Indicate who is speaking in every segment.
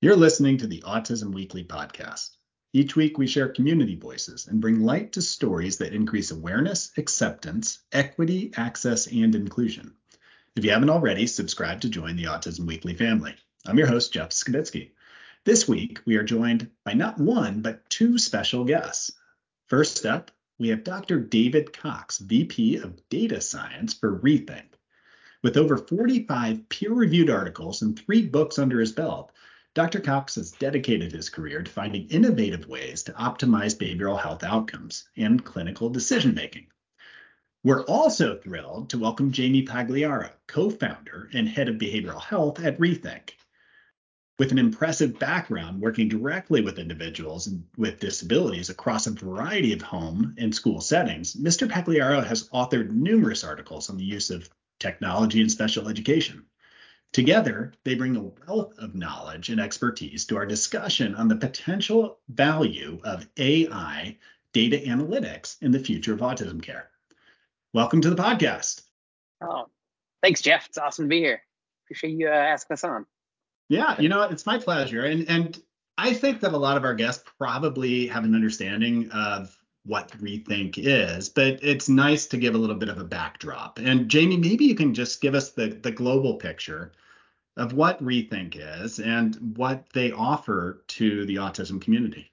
Speaker 1: You're listening to the Autism Weekly podcast. Each week, we share community voices and bring light to stories that increase awareness, acceptance, equity, access, and inclusion. If you haven't already, subscribe to join the Autism Weekly family. I'm your host, Jeff Skibitsky. This week, we are joined by not one, but two special guests. First up, we have Dr. David Cox, VP of Data Science for Rethink. With over 45 peer reviewed articles and three books under his belt, Dr. Cox has dedicated his career to finding innovative ways to optimize behavioral health outcomes and clinical decision making. We're also thrilled to welcome Jamie Pagliaro, co founder and head of behavioral health at Rethink. With an impressive background working directly with individuals with disabilities across a variety of home and school settings, Mr. Pagliaro has authored numerous articles on the use of technology and special education. Together, they bring a wealth of knowledge and expertise to our discussion on the potential value of AI data analytics in the future of autism care. Welcome to the podcast.
Speaker 2: Oh, thanks, Jeff. It's awesome to be here. Appreciate you uh, asking us on.
Speaker 1: Yeah, you know, it's my pleasure. And and I think that a lot of our guests probably have an understanding of what Rethink is, but it's nice to give a little bit of a backdrop. And Jamie, maybe you can just give us the the global picture of what Rethink is and what they offer to the autism community.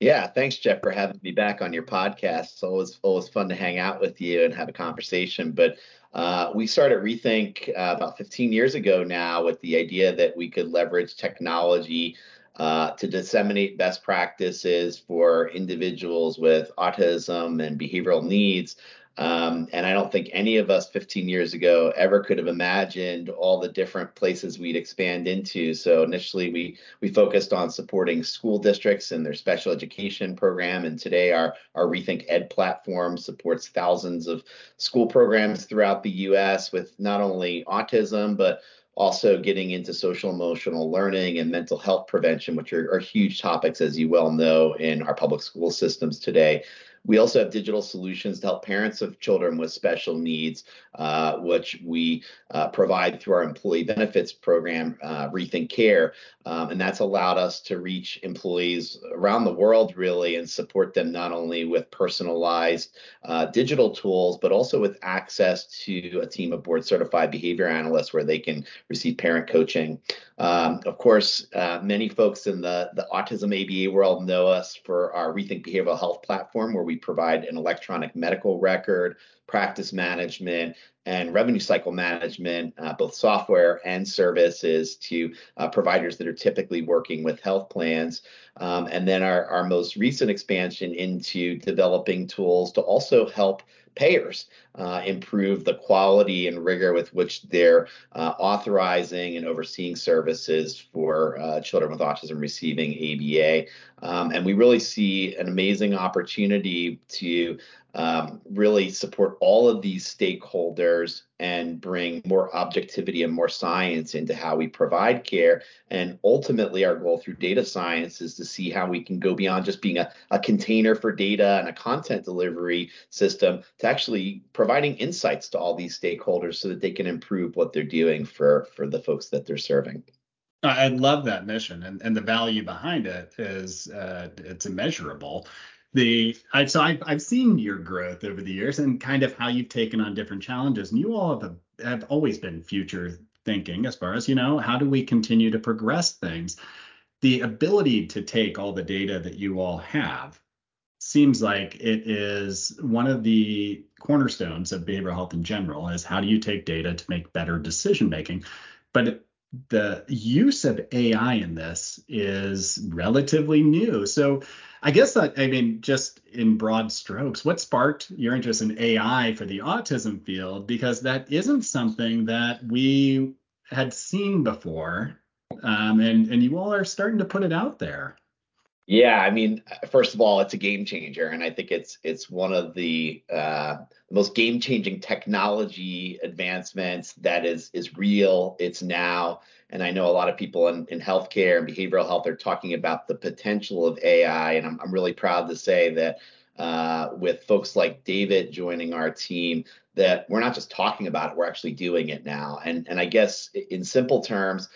Speaker 3: Yeah, thanks, Jeff, for having me back on your podcast. It's always always fun to hang out with you and have a conversation. But uh, we started Rethink uh, about 15 years ago now with the idea that we could leverage technology uh, to disseminate best practices for individuals with autism and behavioral needs um, and I don't think any of us 15 years ago ever could have imagined all the different places we'd expand into. So initially, we we focused on supporting school districts and their special education program, and today our our Rethink Ed platform supports thousands of school programs throughout the U.S. with not only autism but also getting into social emotional learning and mental health prevention, which are, are huge topics, as you well know, in our public school systems today. We also have digital solutions to help parents of children with special needs, uh, which we uh, provide through our employee benefits program, uh, Rethink Care. Um, and that's allowed us to reach employees around the world, really, and support them not only with personalized uh, digital tools, but also with access to a team of board certified behavior analysts where they can receive parent coaching. Um, of course, uh, many folks in the, the autism ABA world know us for our Rethink Behavioral Health platform, where we provide an electronic medical record, practice management, and revenue cycle management, uh, both software and services to uh, providers that are typically working with health plans. Um, and then our, our most recent expansion into developing tools to also help payers uh, improve the quality and rigor with which they're uh, authorizing and overseeing services for uh, children with autism receiving ABA. Um, and we really see an amazing opportunity to um, really support all of these stakeholders and bring more objectivity and more science into how we provide care. And ultimately, our goal through data science is to see how we can go beyond just being a, a container for data and a content delivery system to actually providing insights to all these stakeholders so that they can improve what they're doing for, for the folks that they're serving.
Speaker 1: I love that mission, and, and the value behind it is uh, it's immeasurable the I so I've I've seen your growth over the years and kind of how you've taken on different challenges, and you all have have always been future thinking as far as you know how do we continue to progress things. The ability to take all the data that you all have seems like it is one of the cornerstones of behavioral health in general is how do you take data to make better decision making but the use of ai in this is relatively new so I guess that I mean, just in broad strokes, what sparked your interest in AI for the autism field? Because that isn't something that we had seen before, um, and and you all are starting to put it out there.
Speaker 3: Yeah, I mean, first of all, it's a game changer, and I think it's it's one of the uh, most game changing technology advancements that is is real. It's now, and I know a lot of people in, in healthcare and behavioral health are talking about the potential of AI, and I'm I'm really proud to say that uh, with folks like David joining our team that we're not just talking about it, we're actually doing it now. And and I guess in simple terms,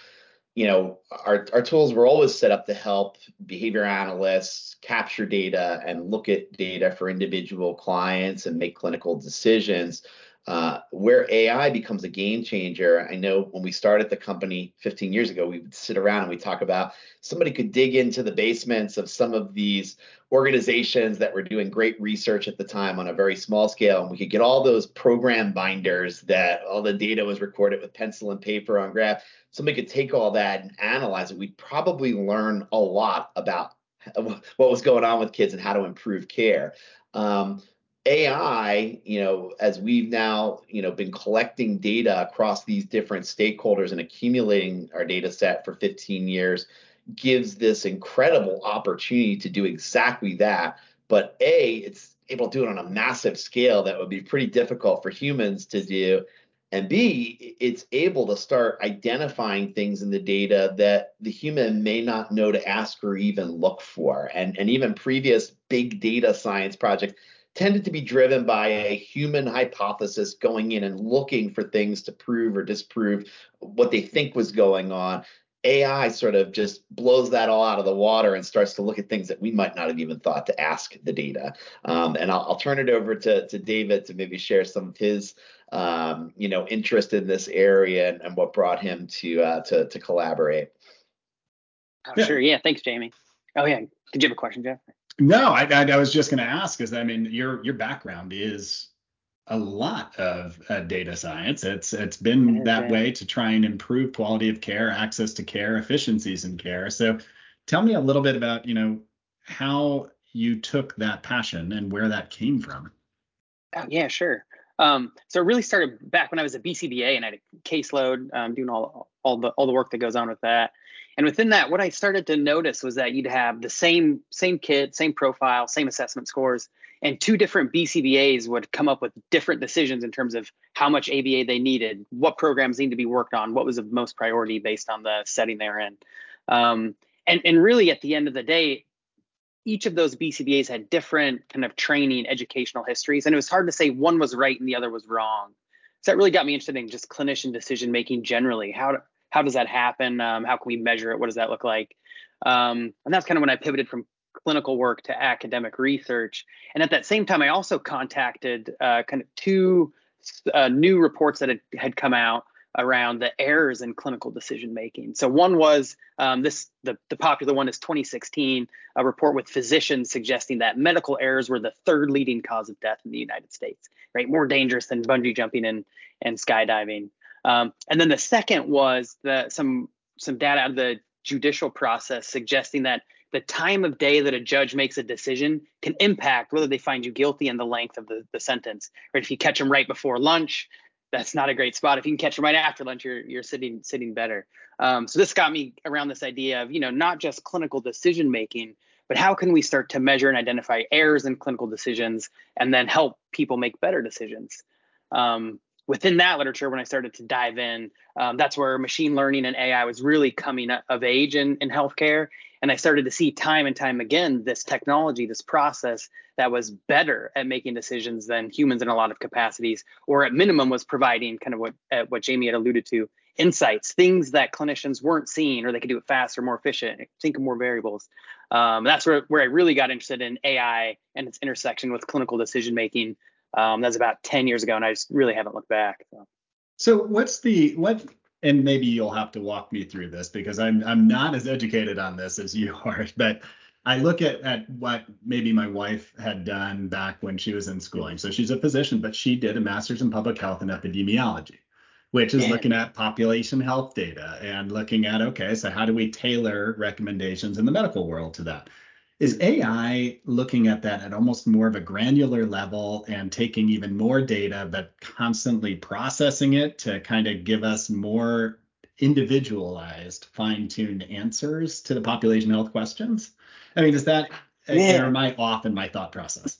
Speaker 3: you know, our, our tools were always set up to help behavior analysts capture data and look at data for individual clients and make clinical decisions. Uh, where AI becomes a game changer, I know when we started the company 15 years ago, we would sit around and we talk about somebody could dig into the basements of some of these organizations that were doing great research at the time on a very small scale, and we could get all those program binders that all the data was recorded with pencil and paper on graph. Somebody could take all that and analyze it. We'd probably learn a lot about what was going on with kids and how to improve care. Um, AI, you know, as we've now, you know, been collecting data across these different stakeholders and accumulating our data set for 15 years, gives this incredible opportunity to do exactly that. But A, it's able to do it on a massive scale that would be pretty difficult for humans to do. And B, it's able to start identifying things in the data that the human may not know to ask or even look for. And, and even previous big data science projects tended to be driven by a human hypothesis going in and looking for things to prove or disprove what they think was going on. AI sort of just blows that all out of the water and starts to look at things that we might not have even thought to ask the data. Um, and I'll, I'll, turn it over to, to David to maybe share some of his, um, you know, interest in this area and, and what brought him to uh, to, to collaborate.
Speaker 2: Oh, yeah. Sure. Yeah. Thanks, Jamie. Oh yeah. Did you have a question, Jeff?
Speaker 1: No, I, I, I was just going to ask, because I mean, your your background is a lot of uh, data science. It's it's been that way to try and improve quality of care, access to care, efficiencies in care. So, tell me a little bit about you know how you took that passion and where that came from.
Speaker 2: Oh, yeah, sure. Um, so it really started back when I was a BCBA and I had a caseload, um, doing all all the all the work that goes on with that. And within that, what I started to notice was that you'd have the same same kid, same profile, same assessment scores, and two different BCBAs would come up with different decisions in terms of how much ABA they needed, what programs need to be worked on, what was of most priority based on the setting they're in. Um, and and really, at the end of the day, each of those BCBAs had different kind of training, educational histories, and it was hard to say one was right and the other was wrong. So that really got me interested in just clinician decision making generally. How how does that happen? Um, how can we measure it? What does that look like? Um, and that's kind of when I pivoted from clinical work to academic research. And at that same time, I also contacted uh, kind of two uh, new reports that had, had come out around the errors in clinical decision making. So one was um, this the, the popular one is 2016, a report with physicians suggesting that medical errors were the third leading cause of death in the United States, right? More dangerous than bungee jumping and, and skydiving. Um, and then the second was the, some some data out of the judicial process suggesting that the time of day that a judge makes a decision can impact whether they find you guilty and the length of the, the sentence. Right? If you catch them right before lunch, that's not a great spot. If you can catch them right after lunch, you're you're sitting sitting better. Um, so this got me around this idea of you know not just clinical decision making, but how can we start to measure and identify errors in clinical decisions and then help people make better decisions. Um, within that literature, when I started to dive in, um, that's where machine learning and AI was really coming of age in, in healthcare. And I started to see time and time again this technology, this process that was better at making decisions than humans in a lot of capacities, or at minimum was providing kind of what uh, what Jamie had alluded to, insights, things that clinicians weren't seeing, or they could do it faster, more efficient, think of more variables. Um, that's where, where I really got interested in AI and its intersection with clinical decision making um, that's about 10 years ago, and I just really haven't looked back. So.
Speaker 1: so what's the what? And maybe you'll have to walk me through this because I'm I'm not as educated on this as you are, but I look at, at what maybe my wife had done back when she was in schooling. So she's a physician, but she did a master's in public health and epidemiology, which is looking at population health data and looking at, okay, so how do we tailor recommendations in the medical world to that? Is AI looking at that at almost more of a granular level and taking even more data, but constantly processing it to kind of give us more individualized, fine tuned answers to the population health questions? I mean, is that, yeah. or am I off in my thought process?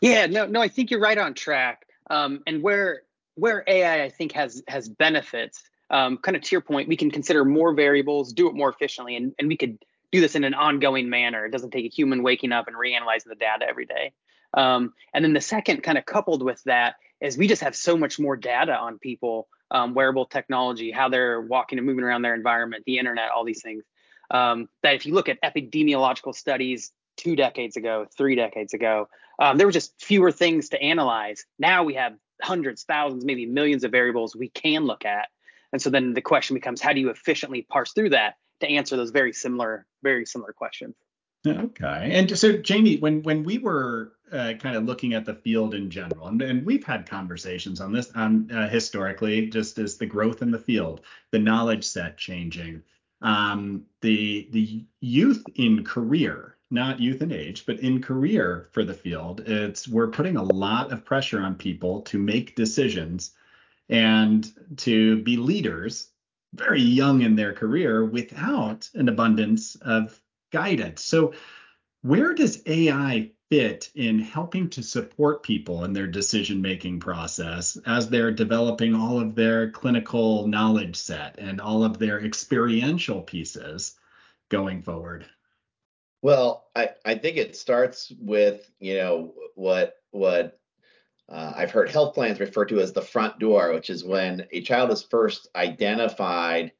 Speaker 2: Yeah, no, no, I think you're right on track. Um, and where where AI I think has has benefits, um, kind of to your point, we can consider more variables, do it more efficiently, and, and we could do this in an ongoing manner. It doesn't take a human waking up and reanalyzing the data every day. Um, and then the second, kind of coupled with that, is we just have so much more data on people, um, wearable technology, how they're walking and moving around their environment, the internet, all these things. Um, that if you look at epidemiological studies two decades ago, three decades ago, um, there were just fewer things to analyze. Now we have hundreds, thousands, maybe millions of variables we can look at. And so then the question becomes, how do you efficiently parse through that to answer those very similar, very similar questions?
Speaker 1: Okay. And so, Jamie, when when we were uh, kind of looking at the field in general, and, and we've had conversations on this on uh, historically, just as the growth in the field, the knowledge set changing, um, the the youth in career, not youth in age, but in career for the field, it's we're putting a lot of pressure on people to make decisions and to be leaders very young in their career without an abundance of guidance. So, where does AI fit in helping to support people in their decision making process as they're developing all of their clinical knowledge set and all of their experiential pieces going forward?
Speaker 3: Well, I, I think it starts with, you know, what what uh, I've heard health plans refer to as the front door, which is when a child is first identified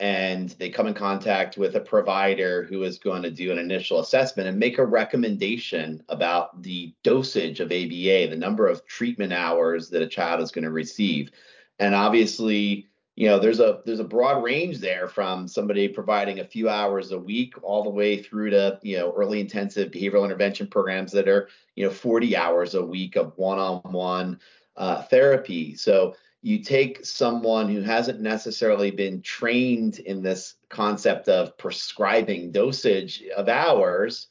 Speaker 3: and they come in contact with a provider who is going to do an initial assessment and make a recommendation about the dosage of ABA, the number of treatment hours that a child is going to receive. And obviously, you know, there's a there's a broad range there from somebody providing a few hours a week all the way through to, you know, early intensive behavioral intervention programs that are, you know, 40 hours a week of one-on-one uh, therapy. So you take someone who hasn't necessarily been trained in this concept of prescribing dosage of hours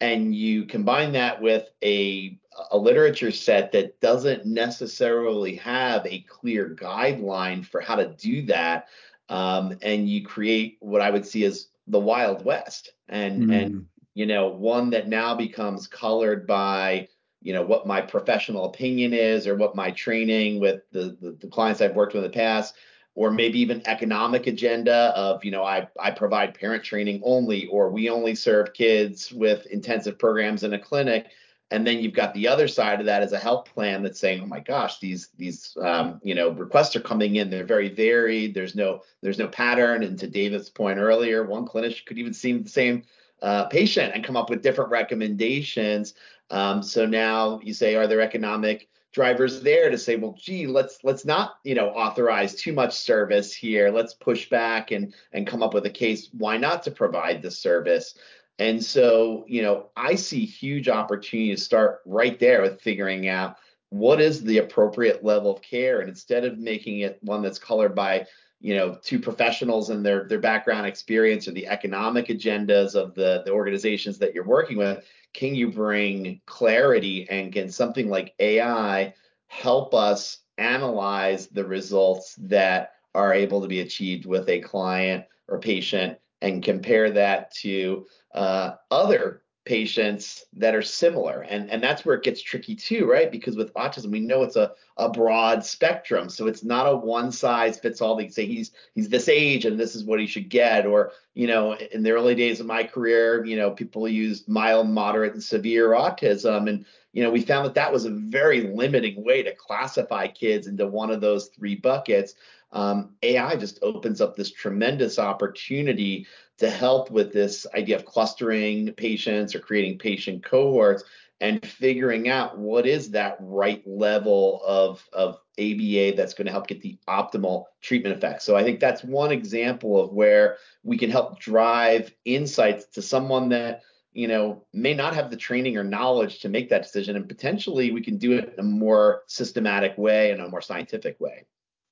Speaker 3: and you combine that with a, a literature set that doesn't necessarily have a clear guideline for how to do that um, and you create what i would see as the wild west and mm. and you know one that now becomes colored by you know what my professional opinion is or what my training with the, the, the clients I've worked with in the past or maybe even economic agenda of you know I, I provide parent training only or we only serve kids with intensive programs in a clinic and then you've got the other side of that as a health plan that's saying oh my gosh these these um, you know requests are coming in. They're very varied. There's no there's no pattern. And to david's point earlier one clinician could even see the same uh, patient and come up with different recommendations. Um, so now you say, are there economic drivers there to say, well, gee, let's let's not you know authorize too much service here. Let's push back and and come up with a case. Why not to provide the service. And so you know I see huge opportunity to start right there with figuring out what is the appropriate level of care, and instead of making it one that's colored by you know two professionals and their their background experience or the economic agendas of the the organizations that you're working with can you bring clarity and can something like AI help us analyze the results that are able to be achieved with a client or patient and compare that to uh, other patients that are similar. And and that's where it gets tricky too right? Because with autism we know it's a, a broad spectrum. So it's not a one size fits all. They say he's he's this age and this is what he should get. Or you know in the early days of my career you know people used mild moderate and severe autism. And you know we found that that was a very limiting way to classify kids into one of those three buckets um, AI just opens up this tremendous opportunity to help with this idea of clustering patients or creating patient cohorts and figuring out what is that right level of, of ABA that's going to help get the optimal treatment effect. So I think that's one example of where we can help drive insights to someone that you know may not have the training or knowledge to make that decision and potentially we can do it in a more systematic way and a more scientific way.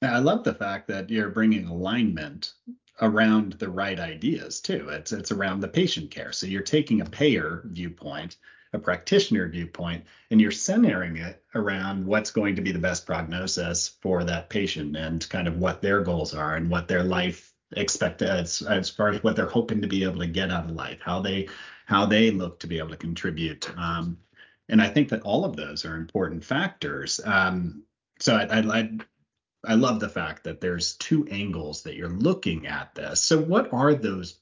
Speaker 1: I love the fact that you're bringing alignment around the right ideas too. It's it's around the patient care. So you're taking a payer viewpoint, a practitioner viewpoint, and you're centering it around what's going to be the best prognosis for that patient and kind of what their goals are and what their life expect as as far as what they're hoping to be able to get out of life, how they how they look to be able to contribute. Um, and I think that all of those are important factors. Um, so I, I, I I love the fact that there's two angles that you're looking at this. So what are those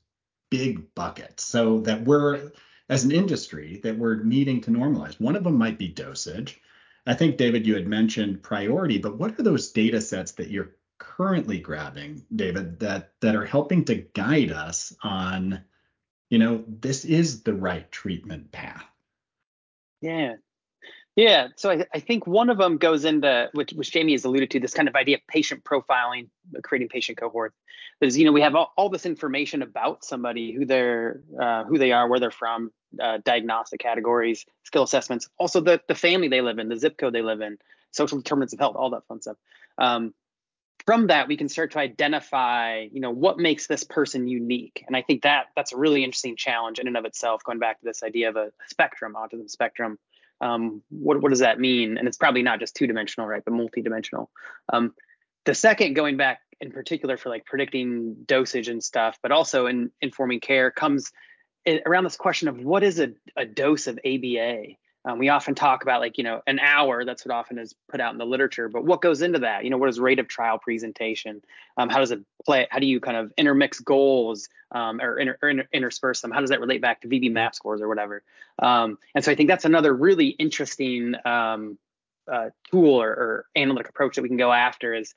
Speaker 1: big buckets so that we're as an industry that we're needing to normalize. One of them might be dosage. I think, David, you had mentioned priority, but what are those data sets that you're currently grabbing, David, that that are helping to guide us on, you know, this is the right treatment path?
Speaker 2: Yeah. Yeah. So I, I think one of them goes into which, which Jamie has alluded to, this kind of idea of patient profiling, creating patient cohorts. Because you know we have all, all this information about somebody, who they're, uh, who they are, where they're from, uh, diagnostic categories, skill assessments, also the the family they live in, the zip code they live in, social determinants of health, all that fun stuff. Um, from that we can start to identify you know what makes this person unique and i think that that's a really interesting challenge in and of itself going back to this idea of a spectrum autism spectrum um, what, what does that mean? And it's probably not just two dimensional right but multidimensional. Um, the second going back in particular for like predicting dosage and stuff but also in informing care comes around this question of what is a, a dose of aba um, we often talk about like you know an hour. That's what often is put out in the literature. But what goes into that? You know, what is rate of trial presentation? Um, how does it play? How do you kind of intermix goals um, or, inter, or inter, intersperse them? How does that relate back to VB-MAPP scores or whatever? Um, and so I think that's another really interesting um, uh, tool or, or analytic approach that we can go after is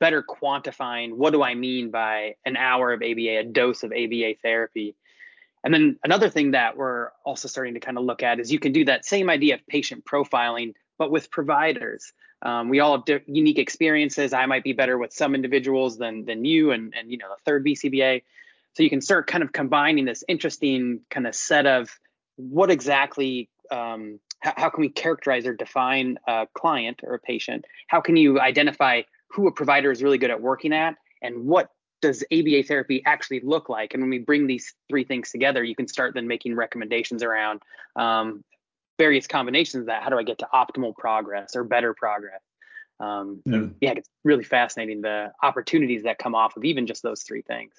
Speaker 2: better quantifying what do I mean by an hour of ABA, a dose of ABA therapy. And then another thing that we're also starting to kind of look at is you can do that same idea of patient profiling, but with providers. Um, we all have di- unique experiences. I might be better with some individuals than than you, and and you know the third BCBA. So you can start kind of combining this interesting kind of set of what exactly um, how, how, can we characterize or define a client or a patient? How can you identify who a provider is really good at working at, and what does ABA therapy actually look like? And when we bring these three things together, you can start then making recommendations around um, various combinations of that. How do I get to optimal progress or better progress? Um, yeah. yeah, it's really fascinating the opportunities that come off of even just those three things.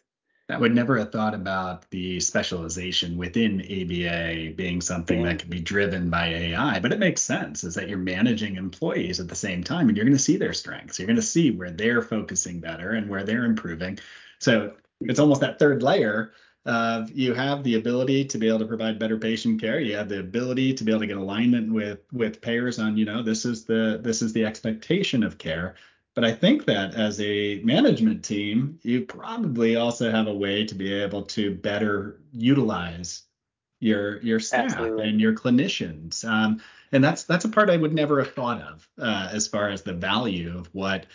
Speaker 1: I would never have thought about the specialization within ABA being something that could be driven by AI, but it makes sense is that you're managing employees at the same time and you're going to see their strengths. You're going to see where they're focusing better and where they're improving. So it's almost that third layer of you have the ability to be able to provide better patient care. You have the ability to be able to get alignment with with payers on, you know, this is the this is the expectation of care but I think that as a management team, you probably also have a way to be able to better utilize your your staff Absolutely. and your clinicians. Um, and that's that's a part I would never have thought of uh, as far as the value of what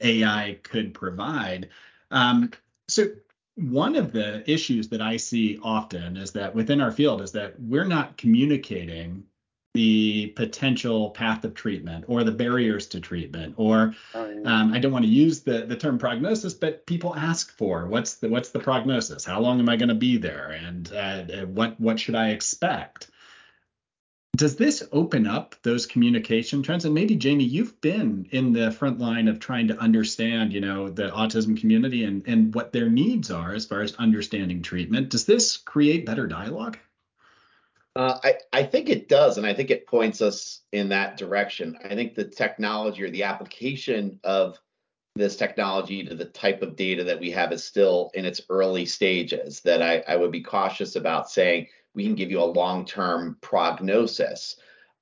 Speaker 1: AI could provide. Um, so one of the issues that I see often is that within our field is that we're not communicating the potential path of treatment or the barriers to treatment or oh, yeah. um, i don't want to use the, the term prognosis but people ask for what's the what's the prognosis? How long am i going to be there? And uh, what what should i expect? Does this open up those communication trends? And maybe jamie you've been in the front line of trying to understand you know the autism community and and what their needs are as far as understanding treatment. Does this create better dialogue
Speaker 3: uh, I, I think it does, and I think it points us in that direction. I think the technology or the application of this technology to the type of data that we have is still in its early stages. That I, I would be cautious about saying we can give you a long-term prognosis.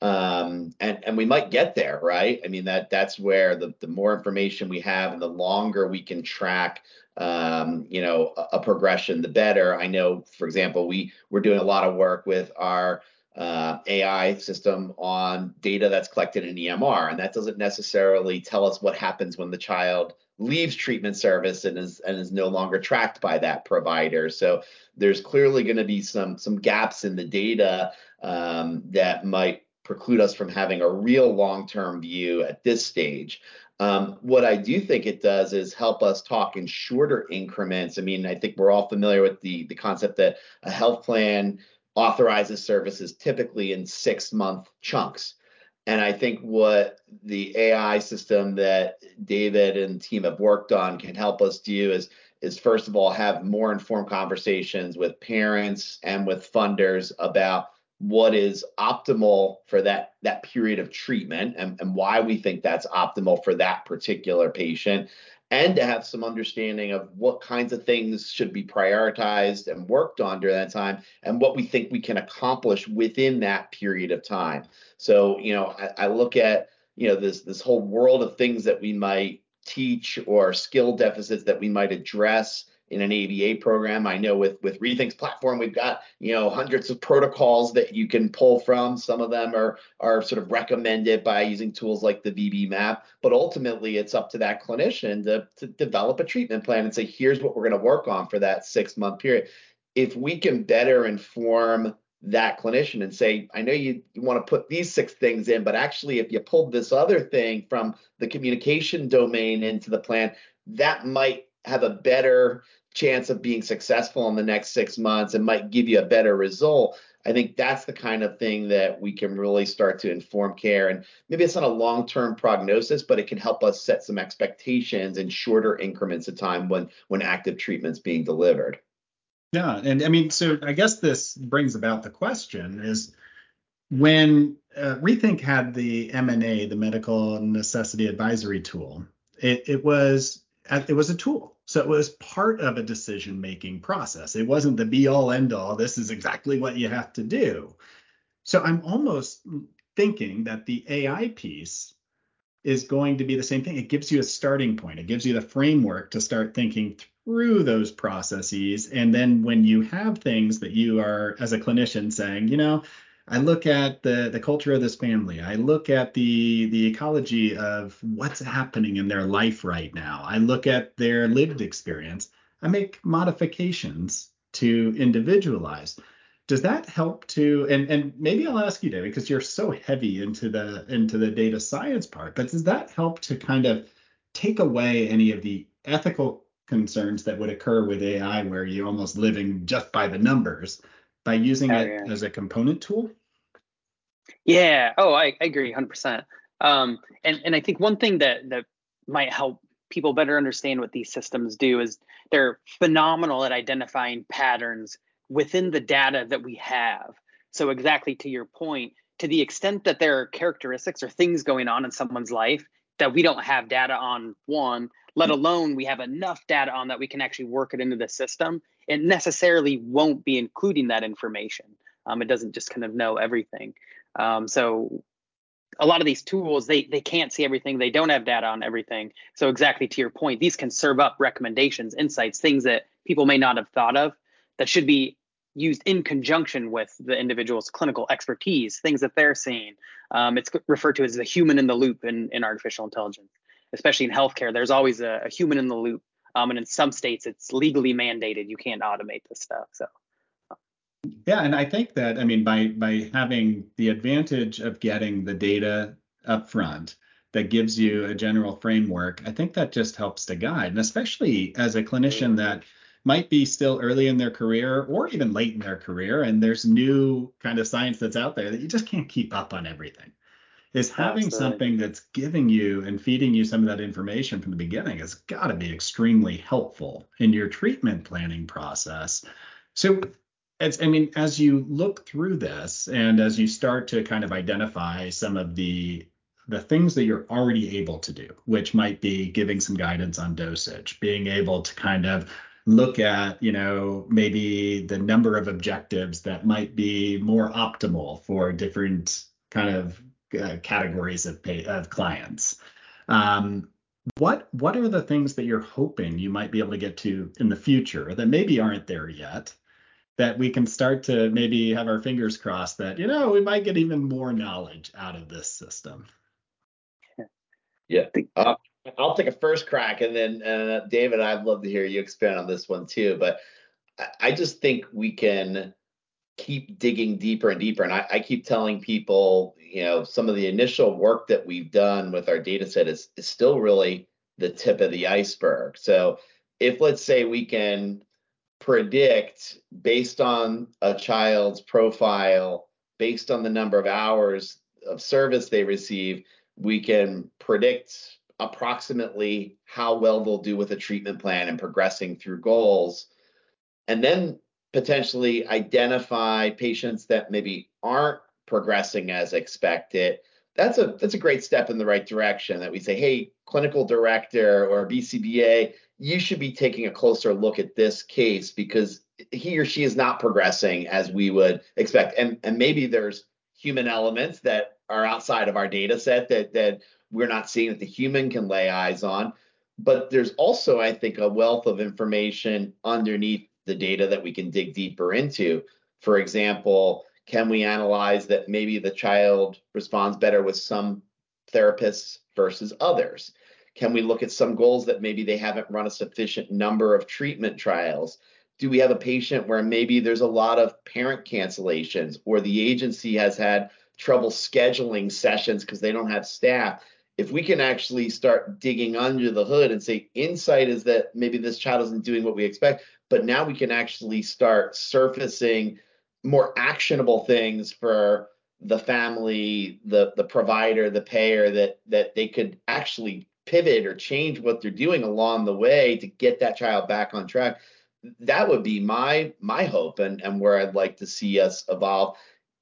Speaker 3: Um, and and we might get there, right? I mean that that's where the the more information we have and the longer we can track um, you know, a, a, progression, the better. I know, for example, we we're doing a lot of work with our uh, AI system on data that's collected in EMR, and that doesn't necessarily tell us what happens when the child leaves treatment service and is and is no longer tracked by that provider. So there's clearly going to be some some gaps in the data um, that might preclude us from having a real long-term view at this stage. Um, what I do think it does is help us talk in shorter increments. I mean, I think we're all familiar with the the concept that a health plan authorizes services typically in six month chunks. And I think what the AI system that David and team have worked on can help us do is is first of all have more informed conversations with parents and with funders about what is optimal for that that period of treatment and, and why we think that's optimal for that particular patient and to have some understanding of what kinds of things should be prioritized and worked on during that time and what we think we can accomplish within that period of time. So, you know, I, I look at, you know, this this whole world of things that we might teach or skill deficits that we might address in an ABA program. I know with with Rethink's platform, we've got you know hundreds of protocols that you can pull from. Some of them are are sort of recommended by using tools like the VB-MAPP, but ultimately it's up to that clinician to, to develop a treatment plan and say, here's what we're going to work on for that six month period. If we can better inform that clinician and say, I know you, you want to put these six things in, but actually, if you pulled this other thing from the communication domain into the plan, that might have a better chance of being successful in the next six months and might give you a better result. I think that's the kind of thing that we can really start to inform care. And maybe it's not a long term prognosis, but it can help us set some expectations in shorter increments of time when, when active treatment's being delivered.
Speaker 1: Yeah. And I mean, so I guess this brings about the question is when uh, Rethink had the M&A, the medical necessity advisory tool, it, it was it was a tool. So it was part of a decision making process. It wasn't the be all end all. This is exactly what you have to do. So I'm almost thinking that the AI piece is going to be the same thing. It gives you a starting point, it gives you the framework to start thinking through those processes. And then when you have things that you are, as a clinician, saying, you know, I look at the the culture of this family. I look at the the ecology of what's happening in their life right now. I look at their lived experience. I make modifications to individualize. Does that help to and and maybe I'll ask you, David, because you're so heavy into the into the data science part, but does that help to kind of take away any of the ethical concerns that would occur with AI where you're almost living just by the numbers? By using oh, it yeah. as a component tool?
Speaker 2: Yeah. Oh, I, I agree 100%. Um, and, and I think one thing that, that might help people better understand what these systems do is they're phenomenal at identifying patterns within the data that we have. So, exactly to your point, to the extent that there are characteristics or things going on in someone's life that we don't have data on, one, let alone we have enough data on that we can actually work it into the system it necessarily won't be including that information. Um, it doesn't just kind of know everything. Um, so a lot of these tools, they they can't see everything. They don't have data on everything. So exactly to your point, these can serve up recommendations, insights, things that people may not have thought of that should be used in conjunction with the individual's clinical expertise, things that they're seeing. Um, it's referred to as the human in the loop in, in artificial intelligence, especially in healthcare. There's always a, a human in the loop um, and in some states, it's legally mandated. You can't automate this stuff. So.
Speaker 1: Yeah, and I think that I mean by by having the advantage of getting the data up front that gives you a general framework, I think that just helps to guide, and especially as a clinician that might be still early in their career or even late in their career, and there's new kind of science that's out there that you just can't keep up on everything is having Absolutely. something that's giving you and feeding you some of that information from the beginning has got to be extremely helpful in your treatment planning process. So it's, I mean, as you look through this and as you start to kind of identify some of the the things that you're already able to do, which might be giving some guidance on dosage, being able to kind of look at, you know, maybe the number of objectives that might be more optimal for different kind of uh, categories of pay, of clients. Um, what what are the things that you're hoping you might be able to get to in the future that maybe aren't there yet? That we can start to maybe have our fingers crossed that you know we might get even more knowledge out of this system.
Speaker 3: Yeah, uh, I'll take a first crack, and then uh, David, I'd love to hear you expand on this one too. But I, just think we can keep digging deeper and deeper. And I, I, keep telling people, you know, some of the initial work that we've done with our data set is, is still really the tip of the iceberg. So if let's say we can predict based on a child's profile, based on the number of hours of service they receive, we can predict approximately how well they'll do with a treatment plan and progressing through goals. And then potentially identify patients that maybe aren't progressing as expected that's a that's a great step in the right direction that we say hey clinical director or BCBA, you should be taking a closer look at this case because he or she is not progressing as we would expect. And, and maybe there's human elements that are outside of our data set that, that we're not seeing that the human can lay eyes on. But there's also, I think, a wealth of information underneath the data that we can dig deeper into. For example, can we analyze that maybe the child responds better with some therapists versus others? Can we look at some goals that maybe they haven't run a sufficient number of treatment trials? Do we have a patient where maybe there's a lot of parent cancellations or the agency has had trouble scheduling sessions because they don't have staff? If we can actually start digging under the hood and say, insight is that maybe this child isn't doing what we expect, but now we can actually start surfacing more actionable things for the family, the the provider, the payer that that they could actually pivot or change what they're doing along the way to get that child back on track. That would be my my hope and and where I'd like to see us evolve.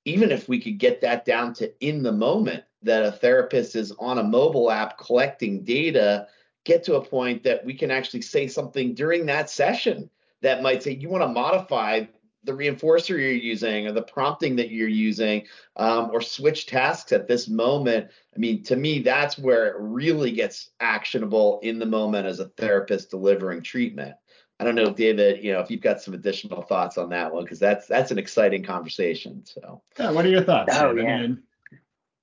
Speaker 3: Even if we could get that down to in the moment that a therapist is on a mobile app collecting data, get to a point that we can actually say something during that session that might say you want to modify the reinforcer you're using or the prompting that you're using um, or switch tasks at this moment i mean to me that's where it really gets actionable in the moment as a therapist delivering treatment. I don't know david you know if you've got some additional thoughts on that one because that's that's an exciting conversation so.
Speaker 1: Yeah what are your thoughts
Speaker 2: oh, yeah.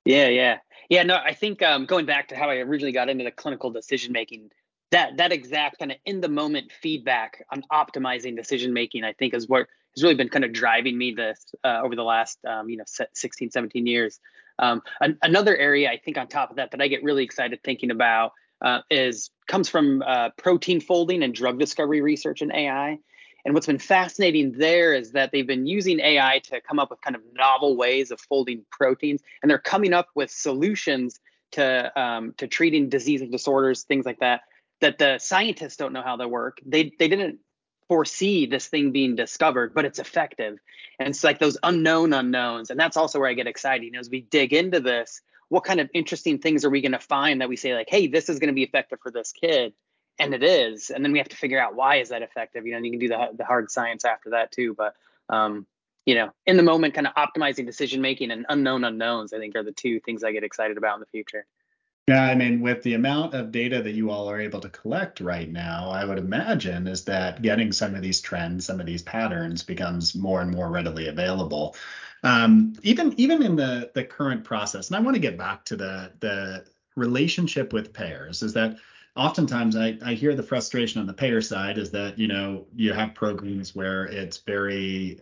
Speaker 2: yeah yeah. Yeah no i think um, going back to how i originally got into the clinical decision making that that exact kind of in the moment feedback on optimizing decision making i think is what has really been kind of driving me this uh, over the last um, you know 16 17 years. Um, an- another area i think on top of that that i get really excited thinking about uh, is comes from uh, protein folding and drug discovery research in ai and what's been fascinating there is that they've been using ai to come up with kind of novel ways of folding proteins and they're coming up with solutions to um, to treating disease and disorders things like that that the scientists don't know how they work. They they didn't foresee this thing being discovered, but it's effective. And it's like those unknown unknowns. And that's also where I get excited. You know, as we dig into this, what kind of interesting things are we going to find that we say, like, hey, this is going to be effective for this kid? And it is. And then we have to figure out why is that effective? You know, you can do the, the hard science after that too. But, um, you know, in the moment, kind of optimizing decision making and unknown unknowns, I think are the two things I get excited about in the future.
Speaker 1: Yeah, I mean, with the amount of data that you all are able to collect right now, I would imagine is that getting some of these trends, some of these patterns becomes more and more readily available. Um, even even in the the current process, and I want to get back to the the relationship with payers, is that oftentimes I, I hear the frustration on the payer side is that you know you have programs where it's very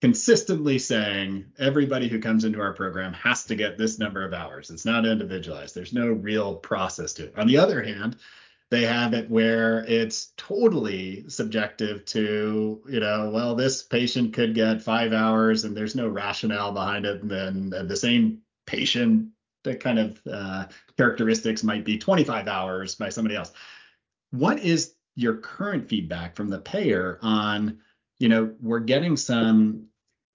Speaker 1: consistently saying everybody who comes into our program has to get this number of hours. It's not individualized. There's no real process to it. On the other hand, they have it where it's totally subjective to, you know, well, this patient could get five hours and there's no rationale behind it. And then the same patient, the kind of uh, characteristics might be 25 hours by somebody else. What is your current feedback from the payer on? you know, we're getting some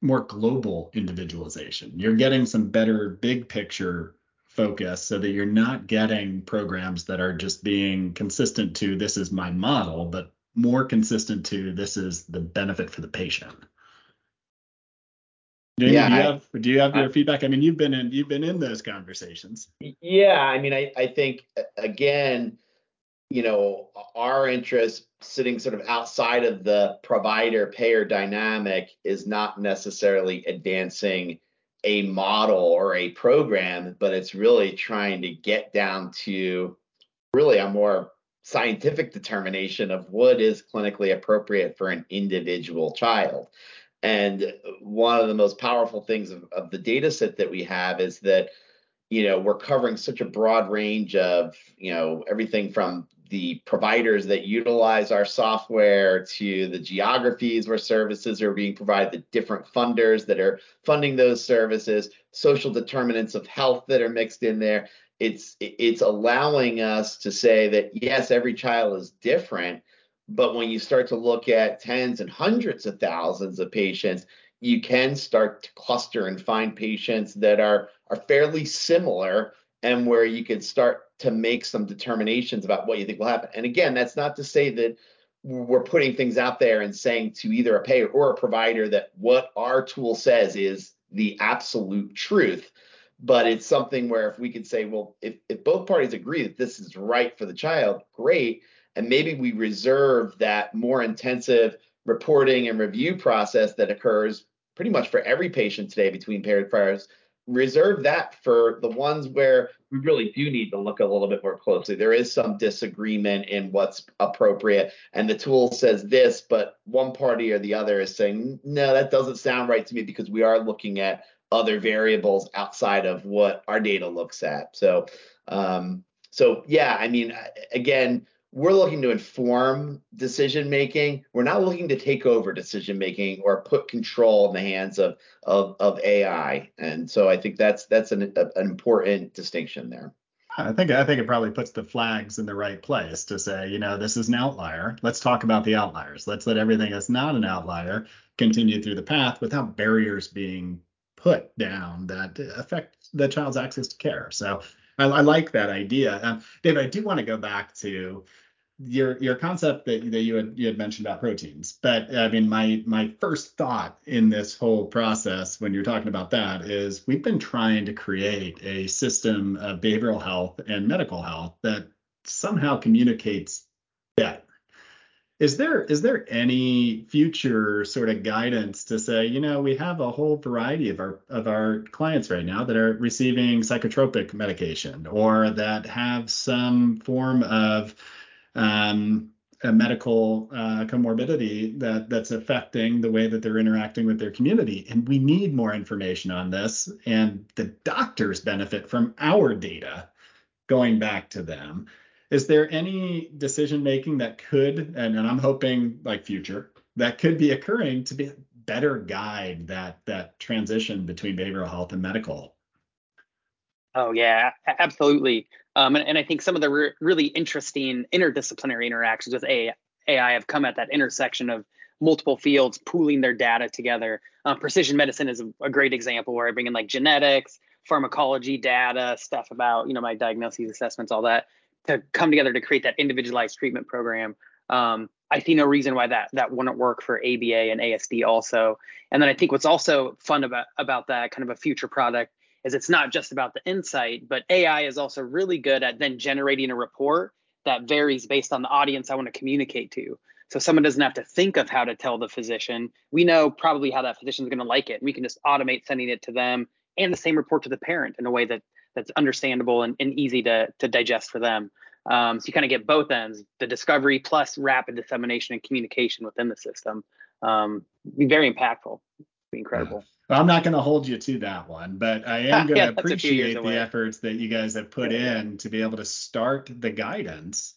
Speaker 1: more global individualization. You're getting some better big picture focus so that you're not getting programs that are just being consistent to this is my model, but more consistent to this is the benefit for the patient. Jamie, yeah, do you have do you have your I, feedback? I mean, you've been in you've been in those conversations.
Speaker 3: Yeah, I mean, I I think again, you know, our interest sitting sort of outside of the provider payer dynamic is not necessarily advancing a model or a program, but it's really trying to get down to really a more scientific determination of what is clinically appropriate for an individual child. And one of the most powerful things of, of the data set that we have is that you know we're covering such a broad range of you know everything from the providers that utilize our software to the geographies where services are being provided, the different funders that are funding those services, social determinants of health that are mixed in there. It's it's allowing us to say that yes, every child is different, but when you start to look at tens and hundreds of thousands of patients, you can start to cluster and find patients that are are fairly similar and where you can start to make some determinations about what you think will happen. And again, that's not to say that we're putting things out there and saying to either a payer or a provider that what our tool says is the absolute truth. But it's something where if we could say, well, if, if both parties agree that this is right for the child, great. And maybe we reserve that more intensive reporting and review process that occurs pretty much for every patient today between pairs reserve that for the ones where we really do need to look a little bit more closely. There is some disagreement in what's appropriate, and the tool says this, but one party or the other is saying, no, that doesn't sound right to me because we are looking at other variables outside of what our data looks at. So, um, so yeah, I mean, again, we're looking to inform decision making. We're not looking to take over decision making or put control in the hands of of, of AI. And so I think that's that's an, an important distinction there.
Speaker 1: I think I think it probably puts the flags in the right place to say, you know, this is an outlier. Let's talk about the outliers. Let's let everything that's not an outlier continue through the path without barriers being put down that affect the child's access to care. So I, I like that idea. Um, Dave, I do want to go back to your your concept that, that you had you had mentioned about proteins but i mean my my first thought in this whole process when you're talking about that is we've been trying to create a system of behavioral health and medical health that somehow communicates better. Is there is there any future sort of guidance to say you know we have a whole variety of our of our clients right now that are receiving psychotropic medication or that have some form of um, a medical uh, comorbidity that that's affecting the way that they're interacting with their community. And we need more information on this. And the doctors benefit from our data going back to them. Is there any decision making that could and, and i'm hoping like future that could be occurring to be better guide that that transition between behavioral health and medical
Speaker 2: oh yeah absolutely um, and, and, I think some of the re- really interesting interdisciplinary interactions with AI, AI have come at that intersection of multiple fields pooling their data together. Uh, precision medicine is a, a, great example where I bring in like genetics, pharmacology data, stuff about you know my diagnoses, assessments, all that to come together to create that individualized treatment program. Um, I see no reason why that that wouldn't work for ABA and ASD also. And then I think what's also fun about about that kind of a future product is it's not just about the insight, but AI is also really good at then generating a report that varies based on the audience I want to communicate to. So someone doesn't have to think of how to tell the physician. We know probably how that physician is going to like it. We can just automate sending it to them and the same report to the parent in a way that that's understandable and, and easy to, to digest for them. Um, so you kind of get both ends, the discovery plus rapid dissemination and communication within the system. Um, be very impactful, be incredible.
Speaker 1: Well, I'm not going to hold you to that one, but I am going to yeah, appreciate the efforts that you guys have put yeah, in to be able to start the guidance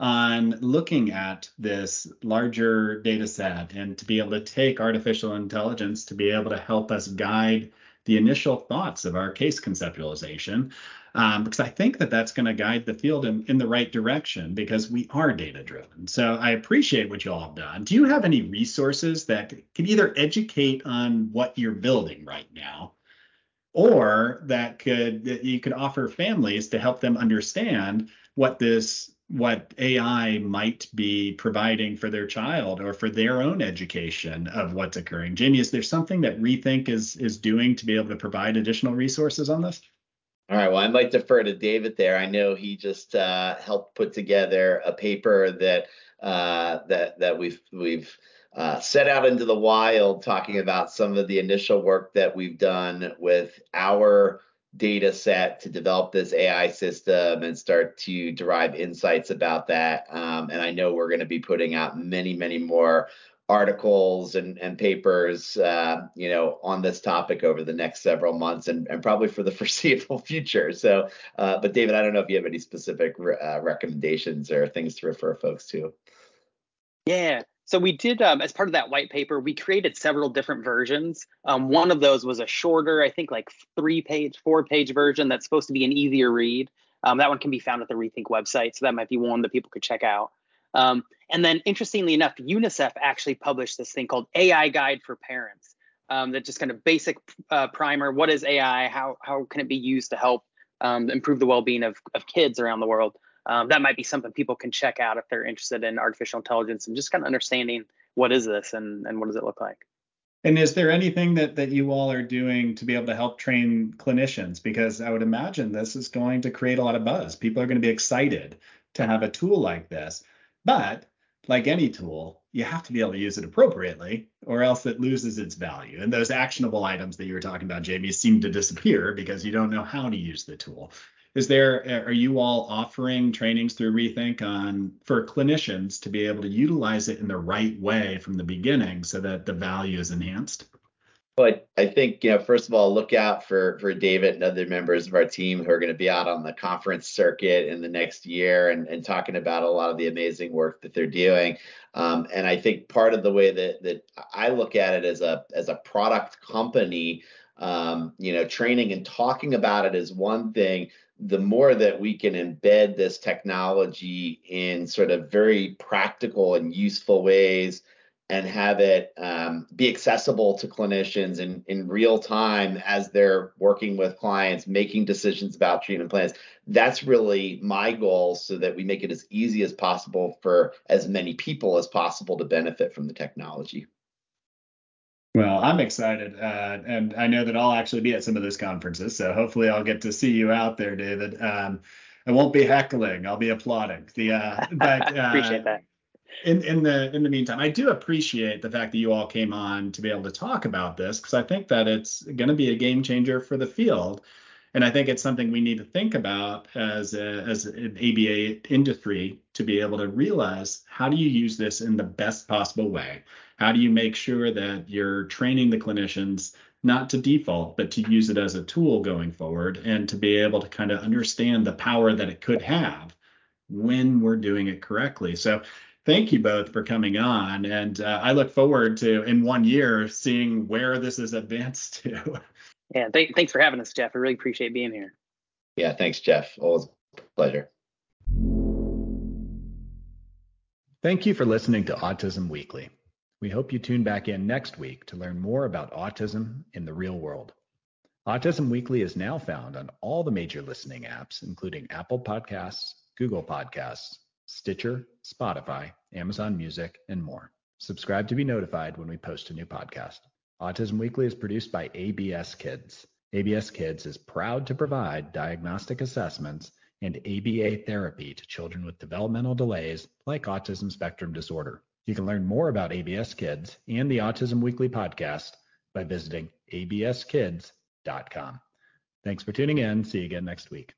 Speaker 1: on looking at this larger data set and to be able to take artificial intelligence to be able to help us guide the initial thoughts of our case conceptualization um, because I think that that's going to guide the field in, in the right direction because we are data driven. So I appreciate what you all have done. Do you have any resources that can either educate on what you're building right now? Or that could that you could offer families to help them understand what this what AI might be providing for their child or for their own education of what's occurring. Jamie, is there something that Rethink is is doing to be able to provide additional resources on this?
Speaker 3: All right. Well, I might defer to David there. I know he just uh, helped put together a paper that uh, that that we've we've uh, set out into the wild, talking about some of the initial work that we've done with our data set to develop this AI system and start to derive insights about that. Um, and I know we're going to be putting out many, many more articles and, and papers, uh, you know, on this topic over the next several months and, and probably for the foreseeable future. So, uh, but David, I don't know if you have any specific uh, recommendations or things to refer folks to.
Speaker 2: Yeah. So we did, um, as part of that white paper, we created several different versions. Um, one of those was a shorter, I think like three page, four page version that's supposed to be an easier read. Um, that one can be found at the Rethink website. So that might be one that people could check out. Um, and then, interestingly enough, UNICEF actually published this thing called AI Guide for Parents. Um, that just kind of basic uh, primer. What is AI? How how can it be used to help um, improve the well-being of, of kids around the world. Um, that might be something people can check out if they're interested in artificial intelligence and just kind of understanding what is this and, and what does it look like.
Speaker 1: And is there anything that, that you all are doing to be able to help train clinicians? Because I would imagine this is going to create a lot of buzz. People are going to be excited to have a tool like this. But like any tool, you have to be able to use it appropriately or else it loses its value. And those actionable items that you were talking about, Jamie, seem to disappear because you don't know how to use the tool. Is there are you all offering trainings through Rethink on for clinicians to be able to utilize it in the right way from the beginning so that the value is enhanced?
Speaker 3: But I think, you know, first of all, look out for for David and other members of our team who are going to be out on the conference circuit in the next year and, and talking about a lot of the amazing work that they're doing. Um, and I think part of the way that that I look at it as a as a product company, um, you know, training and talking about it is one thing. The more that we can embed this technology in sort of very practical and useful ways and have it um, be accessible to clinicians in, in real time as they're working with clients, making decisions about treatment plans. That's really my goal so that we make it as easy as possible for as many people as possible to benefit from the technology.
Speaker 1: Well, I'm excited, uh, and I know that I'll actually be at some of those conferences, so hopefully I'll get to see you out there, David. Um, I won't be heckling; I'll be applauding. The uh,
Speaker 2: but uh, appreciate that
Speaker 1: in in the in the meantime, I do appreciate the fact that you all came on to be able to talk about this because I think that it's going to be a game changer for the field, and I think it's something we need to think about as a, as an ABA industry to be able to realize how do you use this in the best possible way? How do you make sure that you're training the clinicians not to default, but to use it as a tool going forward and to be able to kind of understand the power that it could have when we're doing it correctly. So thank you both for coming on. And uh, I look forward to in one year seeing where this is advanced to.
Speaker 2: Yeah, th- thanks for having us, Jeff. I really appreciate being here.
Speaker 3: Yeah, thanks, Jeff. Always a pleasure.
Speaker 1: Thank you for listening to Autism Weekly. We hope you tune back in next week to learn more about autism in the real world. Autism Weekly is now found on all the major listening apps, including Apple Podcasts, Google Podcasts, Stitcher, Spotify, Amazon Music, and more. Subscribe to be notified when we post a new podcast. Autism Weekly is produced by ABS Kids. ABS Kids is proud to provide diagnostic assessments and ABA therapy to children with developmental delays like autism spectrum disorder. You can learn more about ABS Kids and the Autism Weekly podcast by visiting abskids.com. Thanks for tuning in. See you again next week.